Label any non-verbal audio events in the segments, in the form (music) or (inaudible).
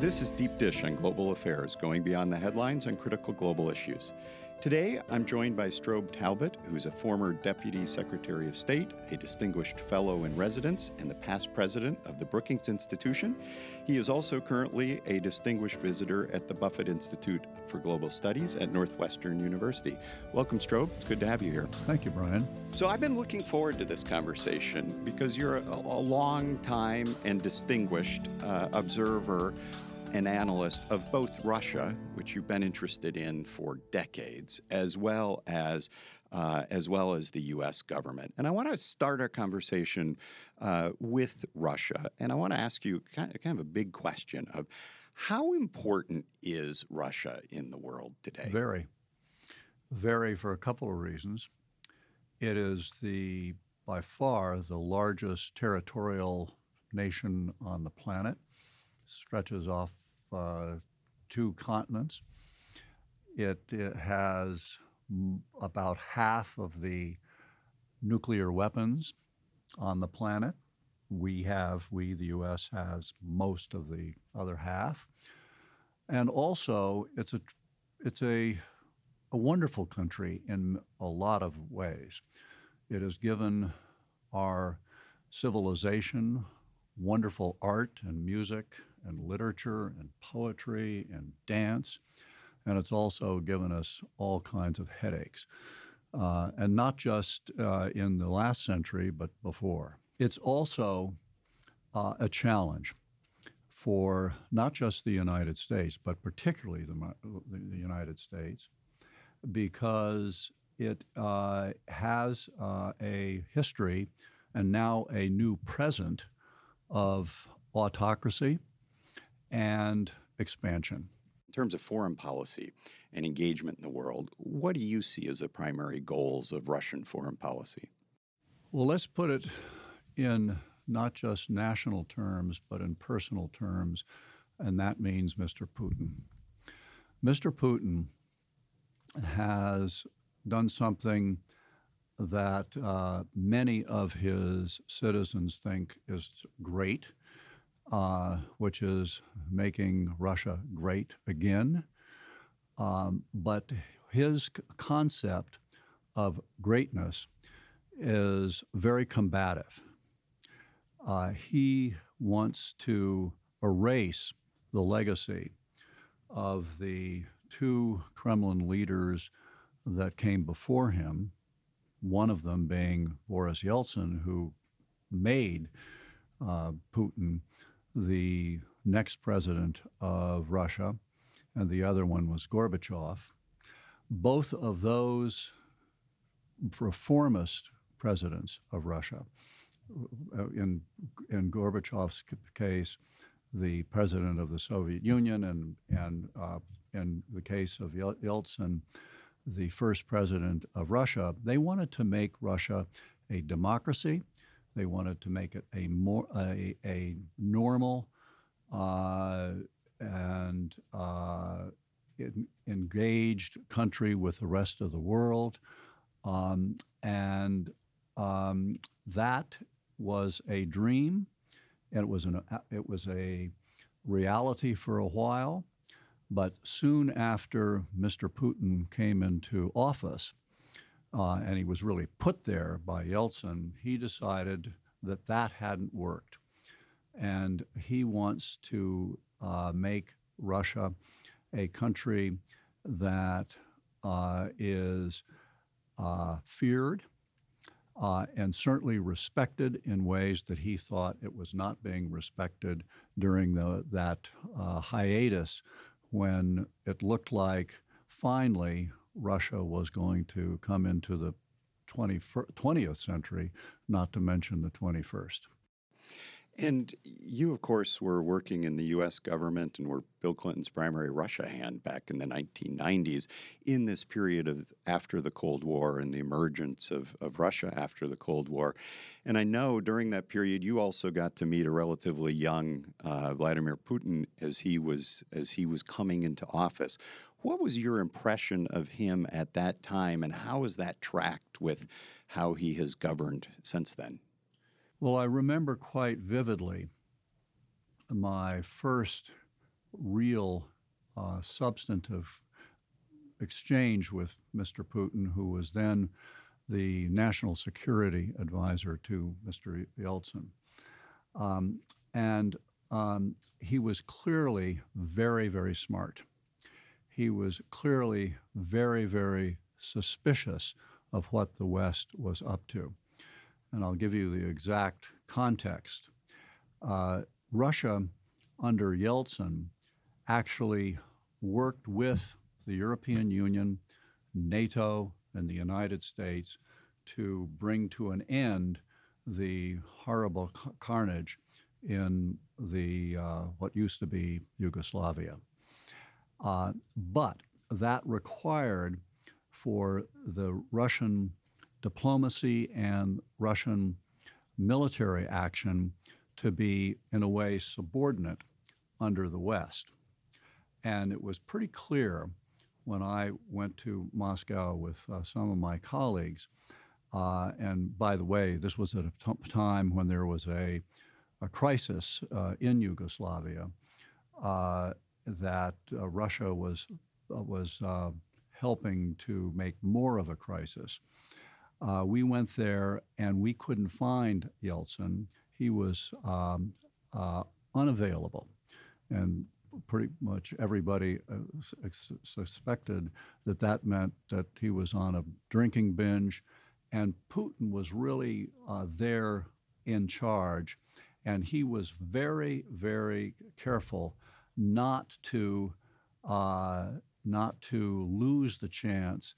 This is Deep Dish on Global Affairs, going beyond the headlines on critical global issues. Today, I'm joined by Strobe Talbott, who's a former Deputy Secretary of State, a distinguished fellow in residence, and the past president of the Brookings Institution. He is also currently a distinguished visitor at the Buffett Institute for Global Studies at Northwestern University. Welcome, Strobe. It's good to have you here. Thank you, Brian. So, I've been looking forward to this conversation because you're a, a long time and distinguished uh, observer an analyst of both Russia, which you've been interested in for decades, as well as uh, as well as the U.S. government. And I want to start our conversation uh, with Russia, and I want to ask you kind of, kind of a big question of how important is Russia in the world today? Very, very for a couple of reasons. It is the by far the largest territorial nation on the planet stretches off uh, two continents. It, it has about half of the nuclear weapons on the planet. We have, we, the U.S., has most of the other half. And also, it's a, it's a, a wonderful country in a lot of ways. It has given our civilization wonderful art and music and literature and poetry and dance. And it's also given us all kinds of headaches. Uh, and not just uh, in the last century, but before. It's also uh, a challenge for not just the United States, but particularly the, the United States, because it uh, has uh, a history and now a new present of autocracy and expansion. In terms of foreign policy and engagement in the world, what do you see as the primary goals of Russian foreign policy? Well, let's put it in not just national terms, but in personal terms, and that means Mr. Putin. Mr. Putin has done something that uh, many of his citizens think is great, uh, which is making Russia great again. Um, but his concept of greatness is very combative. Uh, he wants to erase the legacy of the two Kremlin leaders that came before him, one of them being Boris Yeltsin, who made uh, Putin the next president of Russia, and the other one was Gorbachev. Both of those reformist presidents of Russia, uh, in, in Gorbachev's case, the president of the Soviet Union, and, and uh, in the case of Yeltsin, the first president of Russia, they wanted to make Russia a democracy. They wanted to make it a more a, a normal uh, and uh, engaged country with the rest of the world, um, and um, that was a dream. It was an it was a reality for a while. But soon after Mr. Putin came into office, uh, and he was really put there by Yeltsin, he decided that that hadn't worked. And he wants to uh, make Russia a country that uh, is uh, feared uh, and certainly respected in ways that he thought it was not being respected during the, that uh, hiatus when it looked like finally Russia was going to come into the 20th century, not to mention the 21st. And you, of course, were working in the U.S. government and were Bill Clinton's primary Russia hand back in the 1990s in this period of after the Cold War and the emergence of, of Russia after the Cold War. And I know during that period you also got to meet a relatively young uh, Vladimir Putin as he was as he was coming into office. What was your impression of him at that time, and how has that tracked with how he has governed since then? Well, I remember quite vividly my first real uh, substantive exchange with Mr. Putin, who was then the national security advisor to Mr. Yeltsin. Um, and um, he was clearly very, very smart. He was clearly very, very suspicious of what the West was up to. And I'll give you the exact context. Uh, Russia, under Yeltsin, actually worked with the European Union, NATO, and the United States to bring to an end the horrible carnage in the uh, what used to be Yugoslavia. Uh, but that required for the Russian diplomacy and Russian military action to be, in a way, subordinate under the West. And it was pretty clear when I went to Moscow with uh, some of my colleagues. Uh, and by the way, this was at a t- time when there was a, a crisis uh, in Yugoslavia uh, that uh, Russia was uh, was helping to make more of a crisis. we went there and we couldn't find Yeltsin. He was um, unavailable, and pretty much everybody uh, suspected that that meant that he was on a drinking binge, and Putin was really uh, there in charge, and he was very, very careful not to uh, not to lose the chance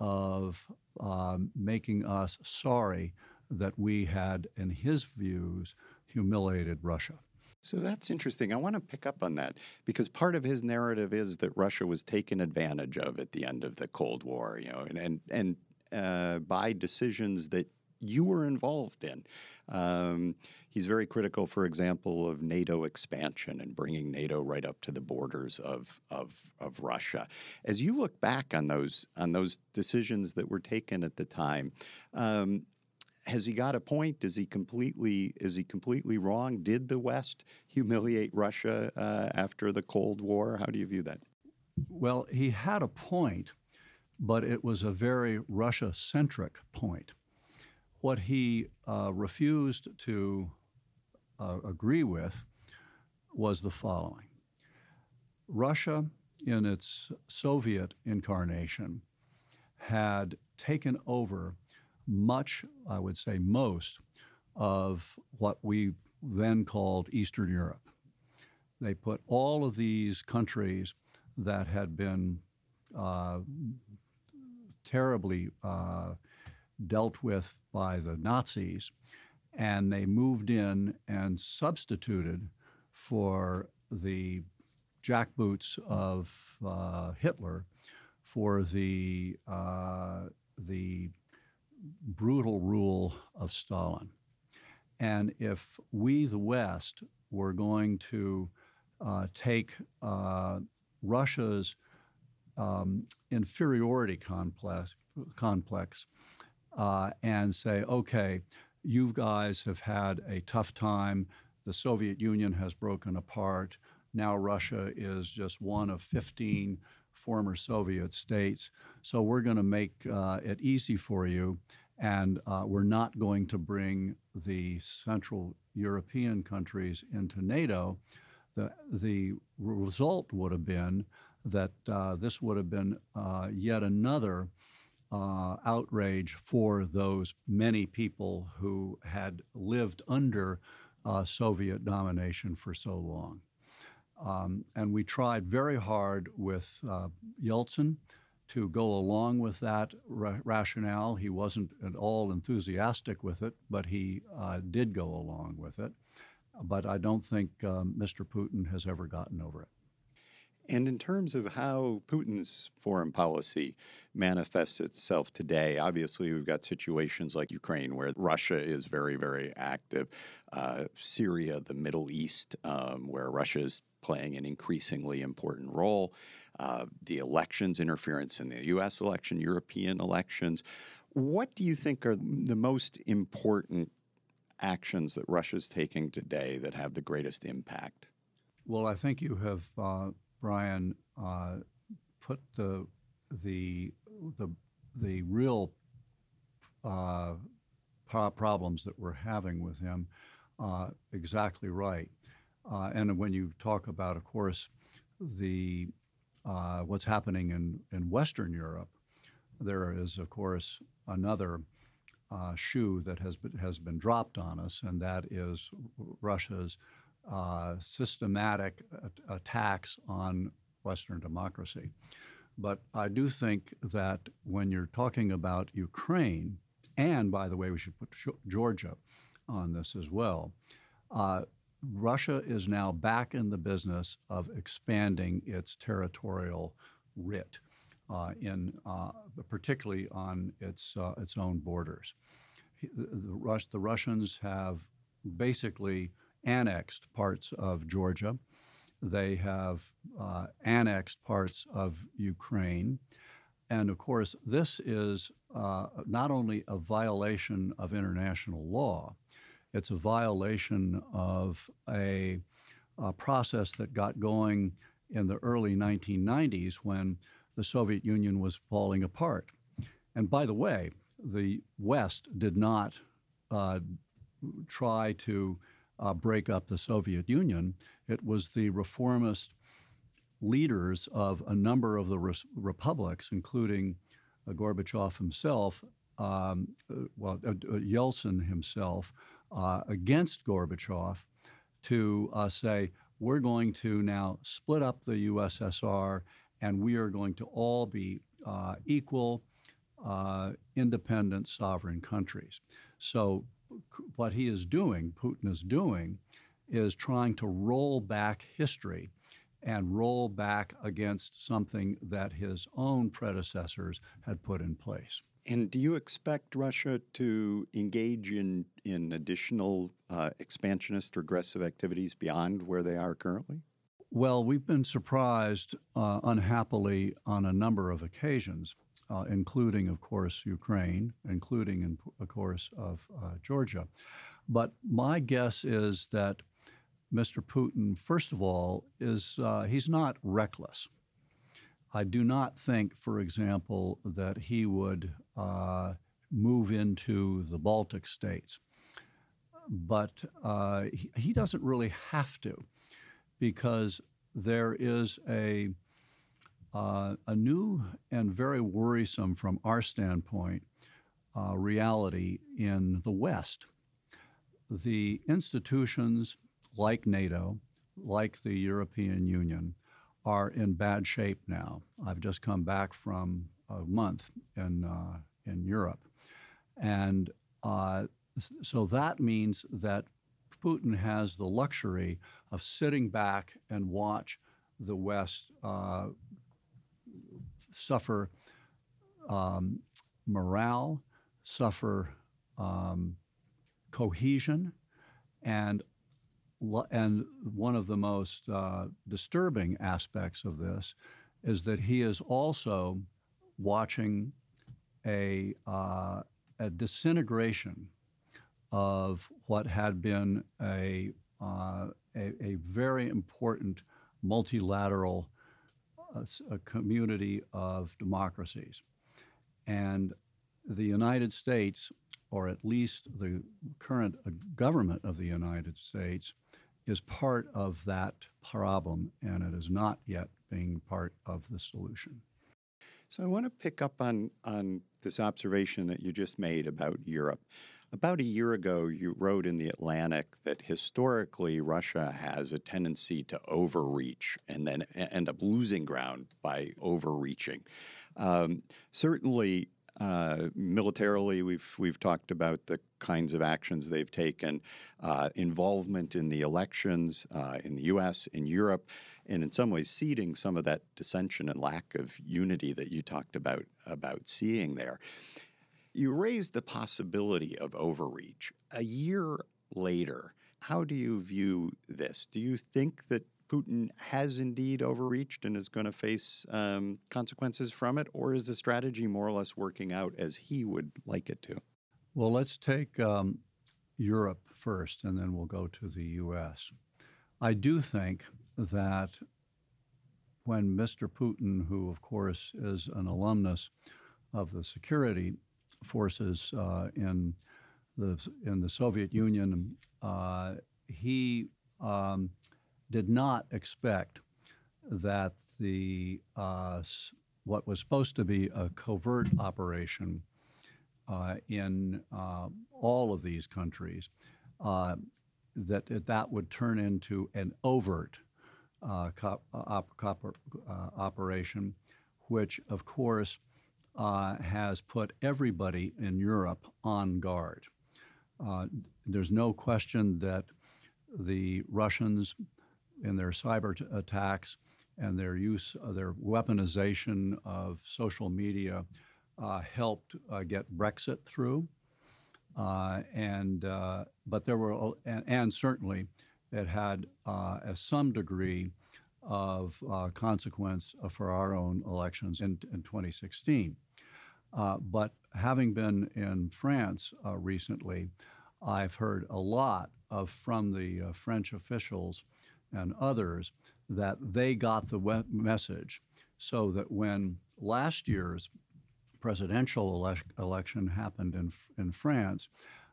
of um, making us sorry that we had, in his views, humiliated Russia. So that's interesting. I want to pick up on that because part of his narrative is that Russia was taken advantage of at the end of the Cold War, you know, and and, and uh, by decisions that you were involved in. Um, he's very critical, for example, of NATO expansion and bringing NATO right up to the borders of, of, of Russia. As you look back on those on those decisions that were taken at the time, um, has he got a point? Is he completely is he completely wrong? Did the West humiliate Russia uh, after the Cold War? How do you view that? Well, he had a point, but it was a very Russia centric point. What he uh, refused to uh, agree with was the following Russia, in its Soviet incarnation, had taken over much, I would say most, of what we then called Eastern Europe. They put all of these countries that had been uh, terribly uh, dealt with by the Nazis, and they moved in and substituted for the jackboots of uh, Hitler for the uh, the brutal rule of Stalin. And if we, the West, were going to uh, take uh, Russia's um, inferiority complex, complex uh, and say, okay, you guys have had a tough time. The Soviet Union has broken apart. Now Russia is just one of 15 former Soviet states. So we're going to make uh, it easy for you, and uh, we're not going to bring the Central European countries into NATO. The, the result would have been that uh, this would have been uh, yet another uh, outrage for those many people who had lived under uh, Soviet domination for so long. Um, and we tried very hard with uh, Yeltsin to go along with that ra- rationale. He wasn't at all enthusiastic with it, but he uh, did go along with it. But I don't think um, Mr. Putin has ever gotten over it. And in terms of how Putin's foreign policy manifests itself today, obviously we've got situations like Ukraine where Russia is very, very active, uh, Syria, the Middle East, um, where Russia is playing an increasingly important role, uh, the elections, interference in the U.S. election, European elections. What do you think are the most important actions that Russia's taking today that have the greatest impact? Well, I think you have, uh, Brian, uh, put the the the the real uh, problems that we're having with him uh, exactly right. Uh, and when you talk about, of course, the uh, what's happening in, in Western Europe, there is, of course, another uh, shoe that has been, has been dropped on us, and that is Russia's uh, systematic attacks on Western democracy. But I do think that when you're talking about Ukraine, and by the way, we should put Georgia on this as well. Uh, Russia is now back in the business of expanding its territorial writ, uh, in uh, particularly on its uh, its own borders. The, the, Rus- the, Russians have basically annexed parts of Georgia. They have uh, annexed parts of Ukraine. And of course, this is uh, not only a violation of international law, it's a violation of a, a, process that got going in the early 1990s when the Soviet Union was falling apart. And by the way, the West did not uh, try to uh, break up the Soviet Union. It was the reformist leaders of a number of the res- republics, including uh, Gorbachev himself, um, uh, well, uh, uh, Yeltsin himself, uh, against Gorbachev to say, we're going to now split up the USSR and we are going to all be equal, independent, sovereign countries. So, what he is doing, Putin is doing, is trying to roll back history and roll back against something that his own predecessors had put in place. And do you expect Russia to engage in, in additional uh, expansionist or aggressive activities beyond where they are currently? Well, we've been surprised, uh, unhappily, on a number of occasions, uh, including, of course, Ukraine, including, in, of course, of uh, Georgia. But my guess is that Mr. Putin, first of all, is uh, he's not reckless. I do not think, for example, that he would uh, move into the Baltic states. But uh, he, he, doesn't really have to because there is a, uh, a new and very worrisome, from our standpoint, uh, reality in the West. The institutions like NATO, like the European Union, are in bad shape now. I've just come back from a month in, uh, in Europe. And uh, so that means that Putin has the luxury of sitting back and watch the West uh, suffer um, morale, suffer um, cohesion, and and one of the most uh, disturbing aspects of this is that he is also watching a, uh, a disintegration of what had been a, uh, a, a, very important multilateral uh, community of democracies. And the United States, or at least the current uh, government of the United States, is part of that problem, and it is not yet being part of the solution. So I want to pick up on, on this observation that you just made about Europe. About a year ago, you wrote in the Atlantic that historically Russia has a tendency to overreach and then end up losing ground by overreaching. Um, certainly, uh, militarily, we've we've talked about the kinds of actions they've taken, uh, involvement in the elections uh, in the U.S., in Europe, and in some ways ceding some of that dissension and lack of unity that you talked about about seeing there. You raised the possibility of overreach. A year later, how do you view this? Do you think that Putin has indeed overreached and is going to face um, consequences from it, or is the strategy more or less working out as he would like it to? Well, let's take um, Europe first, and then we'll go to the U.S. I do think that when Mr. Putin, who of course is an alumnus of the security forces uh, in the in the Soviet Union, uh, he um, did not expect that the uh, what was supposed to be a covert operation uh, in uh, all of these countries uh, that that would turn into an overt cop, op, cop, operation, which of course has put everybody in Europe on guard. there's no question that the Russians in their cyber t- attacks and their use, uh, their weaponization of social media uh, helped uh, get Brexit through. Uh, and uh, but there were and, and, certainly it had some degree of consequence for our own elections in, in 2016. but having been in France recently, I've heard a lot of from the French officials and others that they got the message so that when last year's presidential ele- election happened in, in France,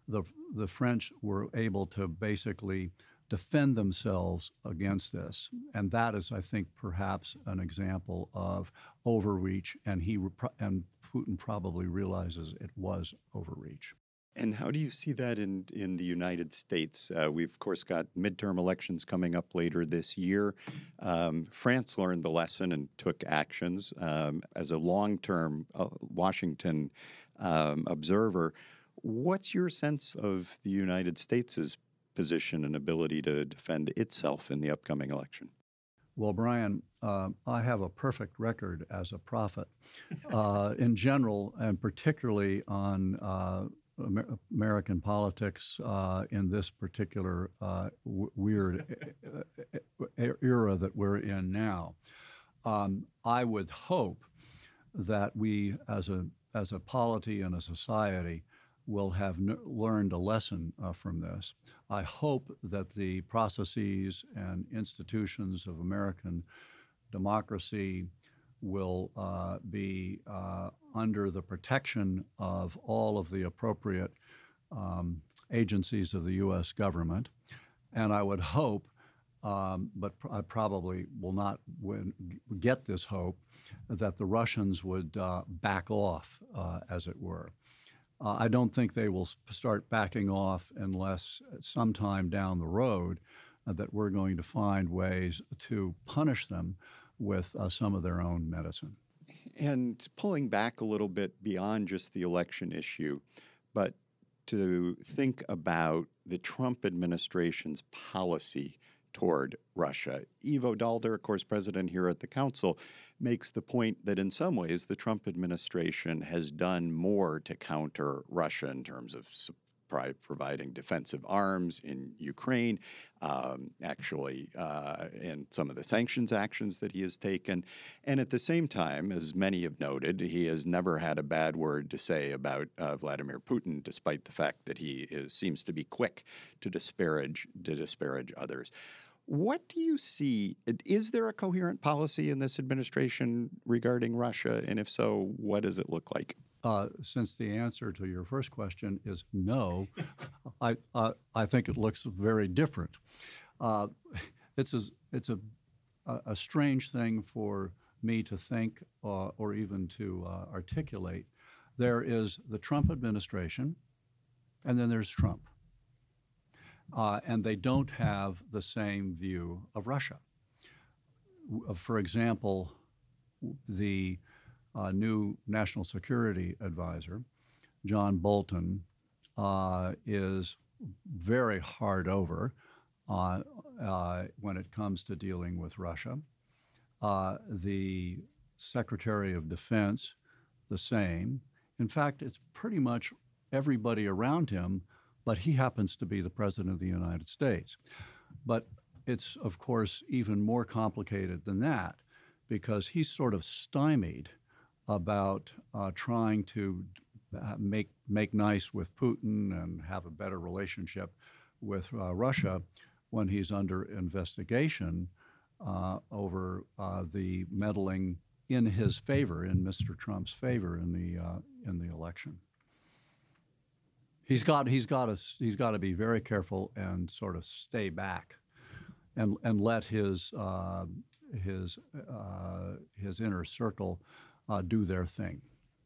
the, the French were able to basically defend themselves against this. And that is, I think, perhaps an example of overreach, and, he, and Putin probably realizes it was overreach. And how do you see that in, in the United States? Uh, we've, of course, got midterm elections coming up later this year. Um, France learned the lesson and took actions. Um, as a long term uh, Washington um, observer, what's your sense of the United States' position and ability to defend itself in the upcoming election? Well, Brian, uh, I have a perfect record as a prophet uh, in general, and particularly on uh, Amer- American politics uh, in this particular uh, w- weird era that we're in now. Um, I would hope that we, as a as a polity and a society, will have n- learned a lesson uh, from this. I hope that the processes and institutions of American democracy will uh, be uh, under the protection of all of the appropriate um, agencies of the U.S. government. And I would hope, um, but pr- I probably will not win, get this hope, that the Russians would uh, back off, uh, as it were. Uh, I don't think they will start backing off unless sometime down the road uh, that we're going to find ways to punish them with uh, some of their own medicine. And pulling back a little bit beyond just the election issue, but to think about the Trump administration's policy toward Russia. Ivo Daalder, of course, president here at the council, makes the point that in some ways the Trump administration has done more to counter Russia in terms of providing defensive arms in Ukraine, um, actually, uh, in some of the sanctions actions that he has taken. And at the same time, as many have noted, he has never had a bad word to say about uh, Vladimir Putin, despite the fact that he is, seems to be quick to disparage to disparage others. What do you see? Is there a coherent policy in this administration regarding Russia? And if so, what does it look like? Uh, since the answer to your first question is no, (laughs) I, uh, I think it looks very different. Uh, (laughs) it's a, it's a, a strange thing for me to think uh, or even to uh, articulate. There is the Trump administration, and then there's Trump. Uh, and they don't have the same view of Russia. For example, the uh, new national security advisor, John Bolton, uh, is very hard over uh, uh when it comes to dealing with Russia. Uh, the Secretary of Defense, the same. In fact, it's pretty much everybody around him, but he happens to be the President of the United States. But it's, of course, even more complicated than that because he's sort of stymied about uh, trying to uh, make make nice with Putin and have a better relationship with uh, Russia when he's under investigation uh, over uh, the meddling in his favor, in Mr. Trump's favor in the uh, in the election. He's got he's got to he's got to be very careful and sort of stay back, and and let his his his inner circle uh, do their thing.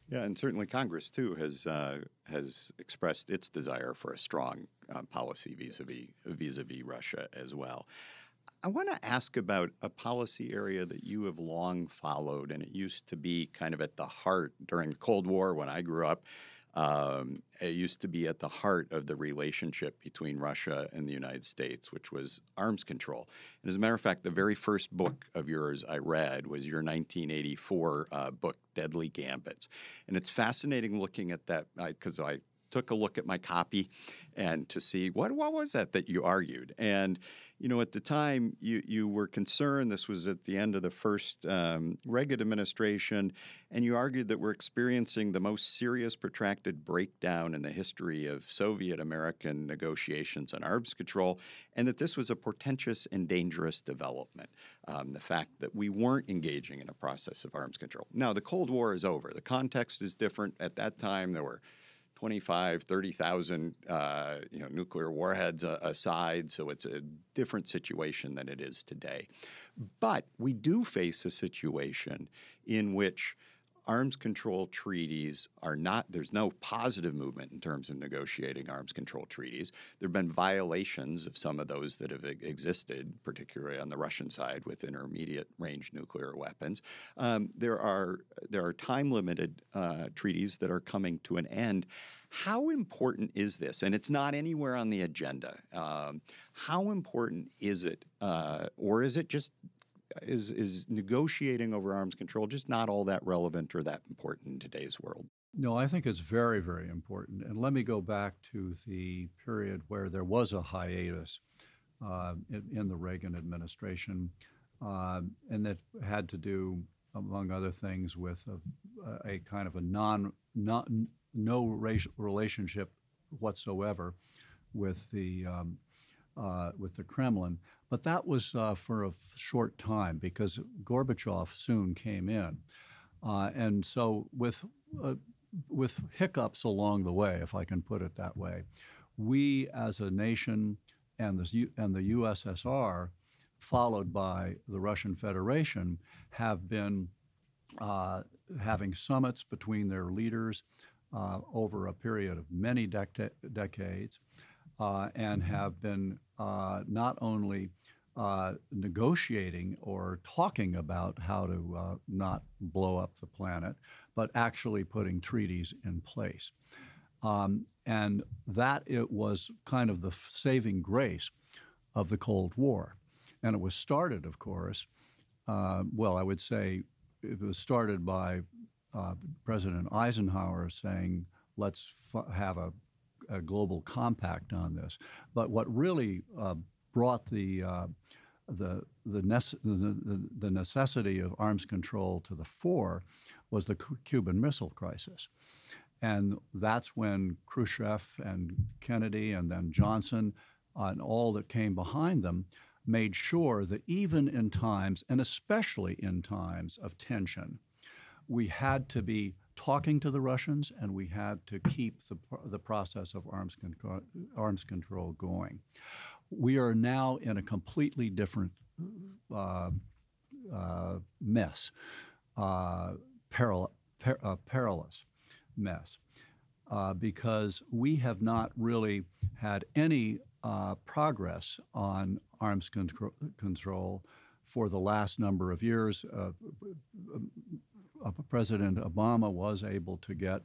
Yeah, and certainly Congress too has uh, has expressed its desire for a strong uh, policy vis-a-vis vis-a-vis Russia as well. I want to ask about a policy area that you have long followed, and it used to be kind of at the heart during the Cold War when I grew up. Um, it used to be at the heart of the relationship between Russia and the United States, which was arms control. And as a matter of fact, the very first book of yours I read was your 1984 uh, book, Deadly Gambits. And it's fascinating looking at that because I, I took a look at my copy and to see what what was that that you argued and you know, at the time, you, you were concerned. This was at the end of the first um, Reagan administration, and you argued that we're experiencing the most serious, protracted breakdown in the history of Soviet American negotiations on arms control, and that this was a portentous and dangerous development. Um, the fact that we weren't engaging in a process of arms control. Now, the Cold War is over. The context is different. At that time, there were 25, 30,000 uh, you know, nuclear warheads uh, aside, so it's a different situation than it is today. But we do face a situation in which arms control treaties are not, there's no positive movement in terms of negotiating arms control treaties. There have been violations of some of those that have existed, particularly on the Russian side with intermediate range nuclear weapons. Um, there, are, there are time limited uh, treaties that are coming to an end. How important is this? And it's not anywhere on the agenda. Um, how important is it, uh, or is it just is is negotiating over arms control just not all that relevant or that important in today's world? No, I think it's very, very important. And let me go back to the period where there was a hiatus uh, in, in, the Reagan administration, uh, and that had to do, among other things, with a, a kind of a non, not, no relationship whatsoever with the um, uh, with the Kremlin. But that was uh, for a short time because Gorbachev soon came in. Uh, and so, with, uh, with hiccups along the way, if I can put it that way, we as a nation and the, and the USSR, followed by the Russian Federation, have been uh, having summits between their leaders uh, over a period of many dec- decades and have been uh, not only uh, negotiating or talking about how to uh, not blow up the planet, but actually putting treaties in place. Um, and that it was kind of the saving grace of the Cold War. And it was started, of course, uh, well, I would say it was started by uh, President Eisenhower saying, let's f- have a a global compact on this. But what really uh, brought the uh, the the, nece- the, the necessity of arms control to the fore was the Cuban Missile Crisis. And that's when Khrushchev and Kennedy and then Johnson and all that came behind them made sure that even in times, and especially in times of tension, we had to be talking to the Russians, and we had to keep the, the process of arms, con- arms control going. We are now in a completely different uh, uh, mess, uh, peril- per- uh, perilous mess, uh, because we have not really had any uh, progress on arms control for the last number of years. Uh, President Obama was able to get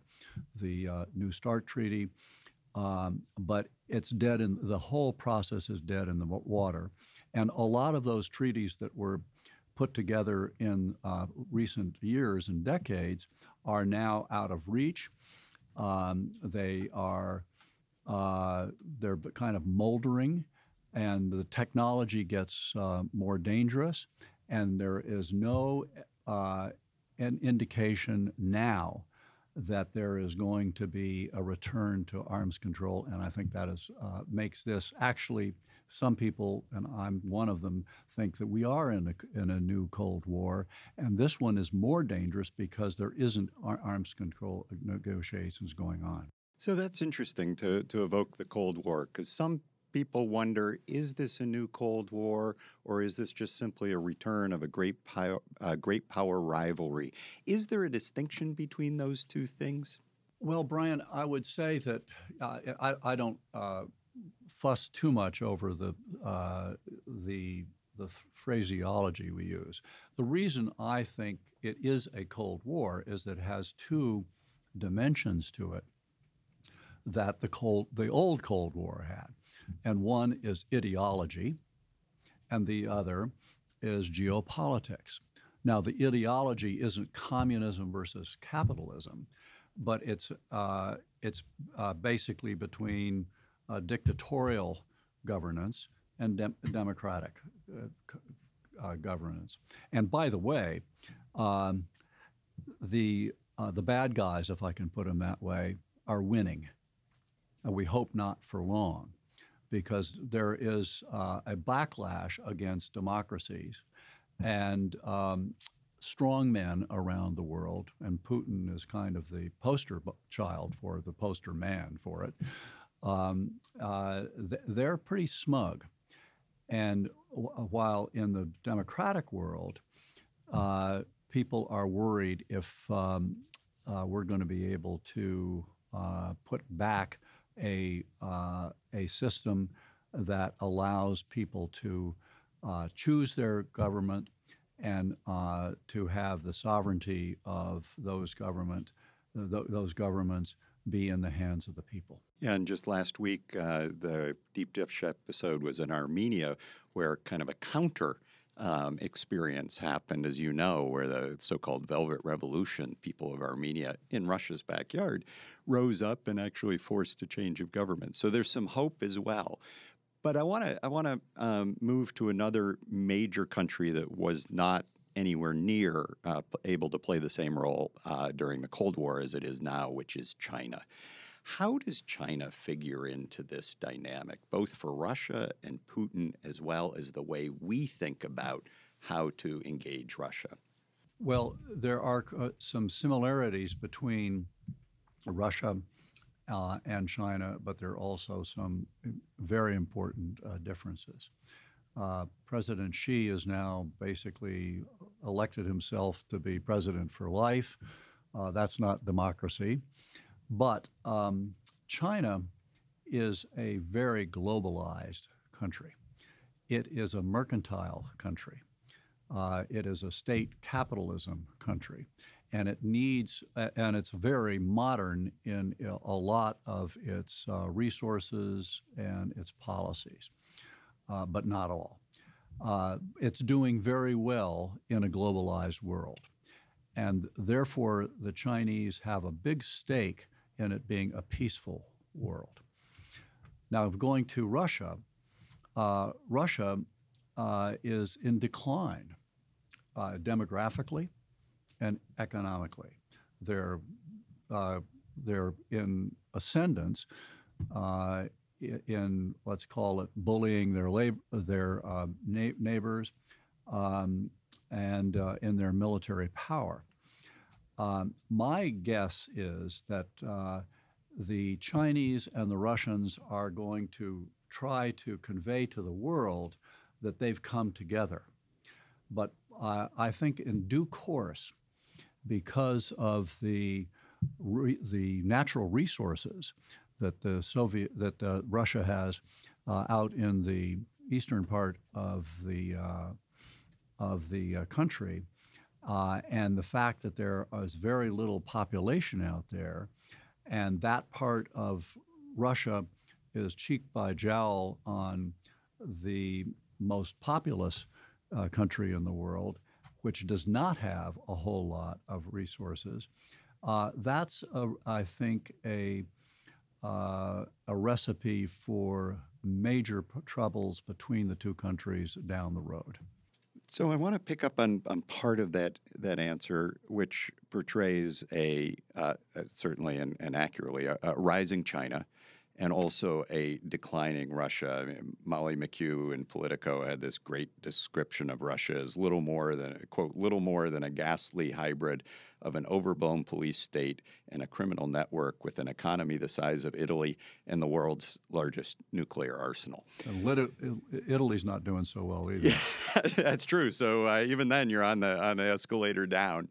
the uh, New START treaty, um, but it's dead in the whole process is dead in the water, and a lot of those treaties that were put together in uh, recent years and decades are now out of reach. Um, they are uh, they're kind of moldering, and the technology gets uh, more dangerous, and there is no uh, an indication now that there is going to be a return to arms control, and I think that is uh, makes this actually some people, and I'm one of them, think that we are in a, in a new Cold War, and this one is more dangerous because there isn't arms control negotiations going on. So that's interesting to, to evoke the Cold War because some people wonder is this a new Cold War or is this just simply a return of a great, power, great power rivalry? Is there a distinction between those two things? Well, Brian, I would say that uh, I, I, don't uh, fuss too much over the, uh, the, the phraseology we use. The reason I think it is a Cold War is that it has two dimensions to it that the cold the old Cold War had, and one is ideology, and the other is geopolitics. Now, the ideology isn't communism versus capitalism, but it's uh, it's uh, basically between uh, dictatorial governance and de- democratic uh, uh, governance. And by the way, um, the uh, the bad guys, if I can put them that way, are winning we hope not for long, because there is uh, a backlash against democracies and um, strong men around the world, and Putin is kind of the poster child for the poster man for it. Um, uh, they're pretty smug. And w- while in the democratic world, uh, people are worried if um, uh, we're going to be able to uh, put back a, uh, a system that allows people to uh, choose their government and uh, to have the sovereignty of those government th- those governments be in the hands of the people. Yeah, and just last week, uh, the Deep Dish episode was in Armenia, where kind of a counter um, experience happened, as you know, where the so called Velvet Revolution, people of Armenia in Russia's backyard, rose up and actually forced a change of government. So there's some hope as well. But I want to I want to um, move to another major country that was not anywhere near uh, able to play the same role uh, during the Cold War as it is now, which is China. How does China figure into this dynamic, both for Russia and Putin, as well as the way we think about how to engage Russia? Well, there are uh, some similarities between Russia uh, and China, but there are also some very important uh, differences. Uh, president Xi is now basically elected himself to be president for life. Uh, that's not democracy. But um, China is a very globalized country. It is a mercantile country. Uh, it is a state capitalism country. And it needs, and it's very modern in a lot of its uh, resources and its policies, uh, but not all. Uh, it's doing very well in a globalized world. And therefore, the Chinese have a big stake in it being a peaceful world. Now, going to Russia, uh, Russia uh, is in decline uh, demographically and economically. They're, uh, they're in ascendance uh, in, let's call it, bullying their, lab- their uh, na- neighbors um, and in their military power. Um, my guess is that uh, the Chinese and the Russians are going to try to convey to the world that they've come together. But uh, I think in due course, because of the re- the natural resources that the Soviet that uh, Russia has uh, out in the eastern part of the uh, of the uh, country, uh, and the fact that there is very little population out there, and that part of Russia is cheek by jowl on the most populous uh, country in the world, which does not have a whole lot of resources. Uh, that's, a, I think, a, uh, a recipe for major p- troubles between the two countries down the road. So I want to pick up on, on part of that that answer, which portrays a uh, uh certainly and, and accurately a, a, rising China and also a declining Russia. I mean, Molly McKew in Politico had this great description of Russia as little more than quote little more than a ghastly hybrid of an overblown police state and a criminal network with an economy the size of Italy and the world's largest nuclear arsenal. And Italy's not doing so well either. Yeah, (laughs) that's true. So uh, even then, you're on the on the escalator down.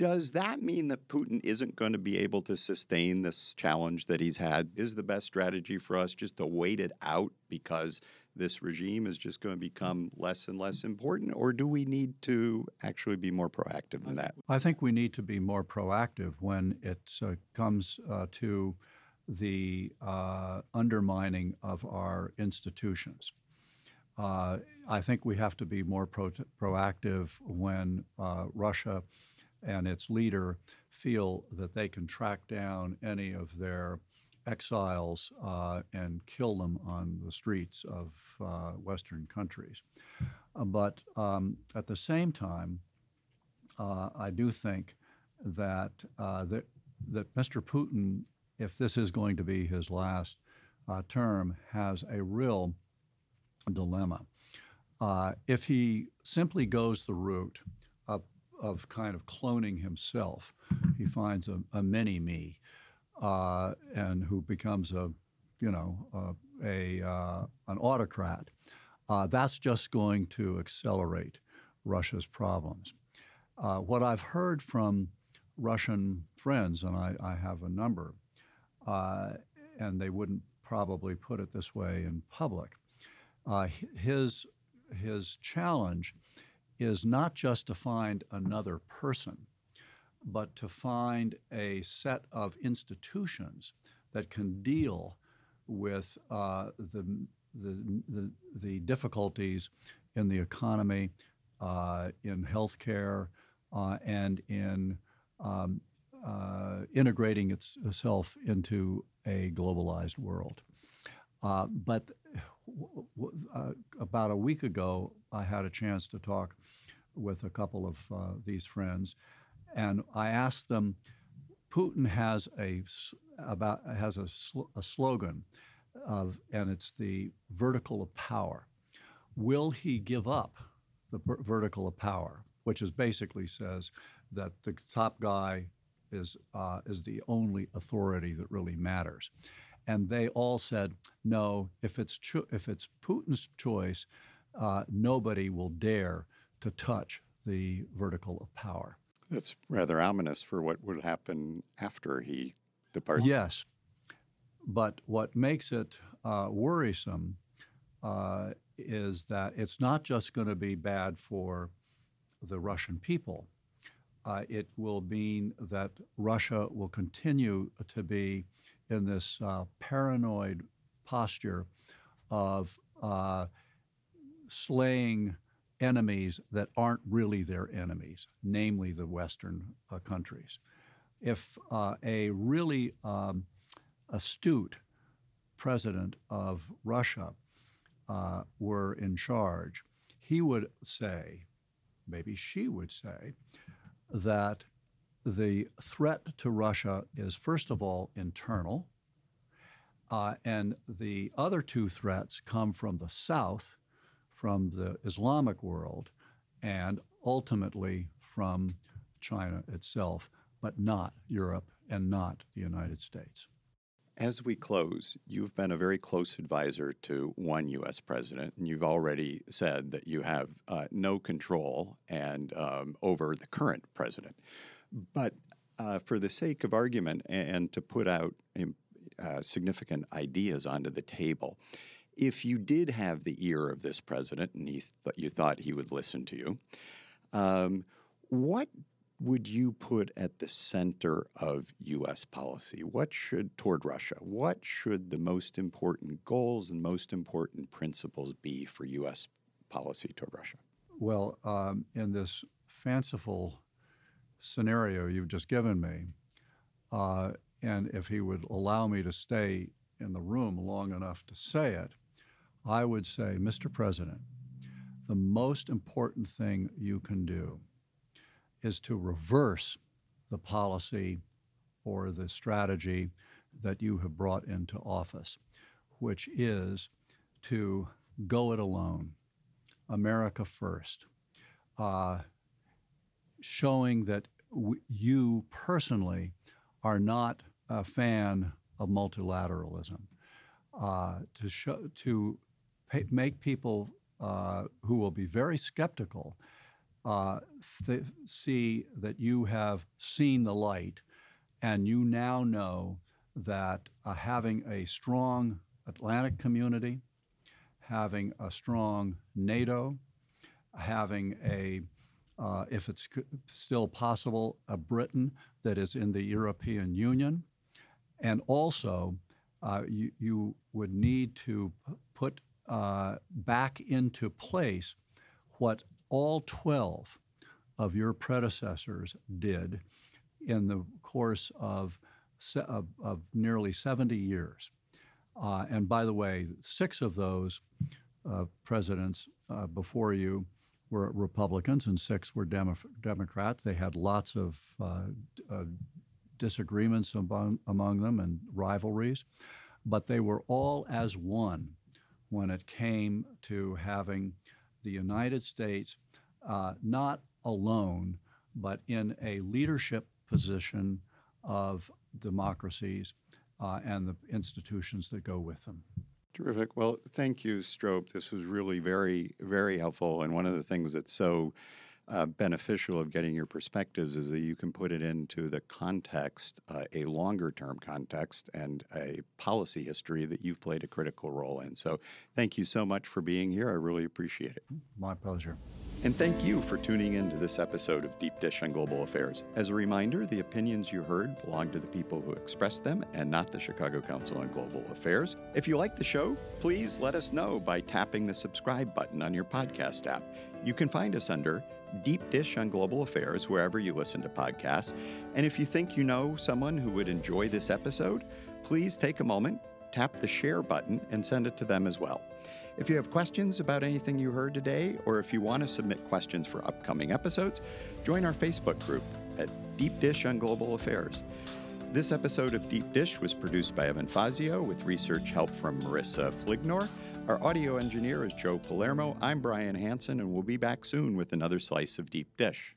Does that mean that Putin isn't going to be able to sustain this challenge that he's had? Is the best strategy for us just to wait it out because this regime is just going to become less and less important? Or do we need to actually be more proactive than that? I think we need to be more proactive when it uh, comes uh, to the uh, undermining of our institutions. Uh, I think we have to be more pro- proactive when uh, Russia and its leader feel that they can track down any of their exiles uh, and kill them on the streets of uh, Western countries. Uh, but um, at the same time, uh, I do think that, uh, that, that Mr. Putin, if this is going to be his last uh, term, has a real dilemma. if he simply goes the route of kind of cloning himself. He finds a, a mini me, uh, and who becomes a, you know, a, a uh, an autocrat. Uh, that's just going to accelerate Russia's problems. Uh, what I've heard from Russian friends, and I, I have a number, and they wouldn't probably put it this way in public. Uh, his his challenge is not just to find another person, but to find a set of institutions that can deal with uh, the, the, the, the, difficulties in the economy, uh, in healthcare, uh, and in um, uh, integrating itself into a globalized world. Uh, but uh, about a week ago, I had a chance to talk with a couple of uh, these friends, and I asked them. Putin has a about has a, sl- a slogan, of, and it's the vertical of power. Will he give up the per- vertical of power, which is basically says that the top guy is uh, is the only authority that really matters and they all said, no, if it's, cho- if it's Putin's choice, uh, nobody will dare to touch the vertical of power. That's rather ominous for what would happen after he departs. Yes. But what makes it uh, worrisome uh, is that it's not just going to be bad for the Russian people. Uh, it will mean that Russia will continue to be in this uh, paranoid posture of uh, slaying enemies that aren't really their enemies, namely the Western uh, countries. If uh, a really um, astute president of Russia uh, were in charge, he would say, maybe she would say, that the threat to Russia is, first of all, internal. Uh, and the other two threats come from the South, from the Islamic world, and ultimately from China itself, but not Europe and not the United States. As we close, you've been a very close advisor to one U.S. president, and you've already said that you have uh, no control and um, over the current president. But uh, for the sake of argument and to put out um, uh, significant ideas onto the table, if you did have the ear of this president and th- you thought he would listen to you, um, what would you put at the center of U.S. policy? What should, toward Russia, what should the most important goals and most important principles be for U.S. policy toward Russia? Well, um, in this fanciful scenario you've just given me, uh, and if he would allow me to stay in the room long enough to say it, I would say, Mr. President, the most important thing you can do is to reverse the policy or the strategy that you have brought into office, which is to go it alone, America first, uh, showing that w- you personally are not a fan of multilateralism, uh, to show to make people uh, who will be very skeptical uh, th- see that you have seen the light, and you now know that uh, having a strong Atlantic community, having a strong NATO, having a uh, if it's still possible, a Britain that is in the European Union, and also uh, you, you, would need to put uh, back into place what all 12 of your predecessors did in the course of, of, of nearly 70 years. Uh, and by the way, six of those uh, presidents uh, before you were Republicans and six were Demo- Democrats. They had lots of uh, uh, disagreements among, among them and rivalries, but they were all as one when it came to having the United States uh, not alone, but in a leadership position of democracies uh, and the institutions that go with them. Terrific. Well, thank you, Strobe. This was really very, very helpful. And one of the things that's so uh, beneficial of getting your perspectives is that you can put it into the context, uh, a longer term context, and a policy history that you've played a critical role in. So, thank you so much for being here. I really appreciate it. My pleasure. And thank you for tuning in to this episode of Deep Dish on Global Affairs. As a reminder, the opinions you heard belong to the people who expressed them and not the Chicago Council on Global Affairs. If you like the show, please let us know by tapping the subscribe button on your podcast app. You can find us under Deep Dish on Global Affairs wherever you listen to podcasts. And if you think you know someone who would enjoy this episode, please take a moment, tap the share button, and send it to them as well. If you have questions about anything you heard today, or if you want to submit questions for upcoming episodes, join our Facebook group at Deep Dish on Global Affairs. This episode of Deep Dish was produced by Evan Fazio with research help from Marissa Flignor. Our audio engineer is Joe Palermo. I'm Brian Hanson, and we'll be back soon with another slice of Deep Dish.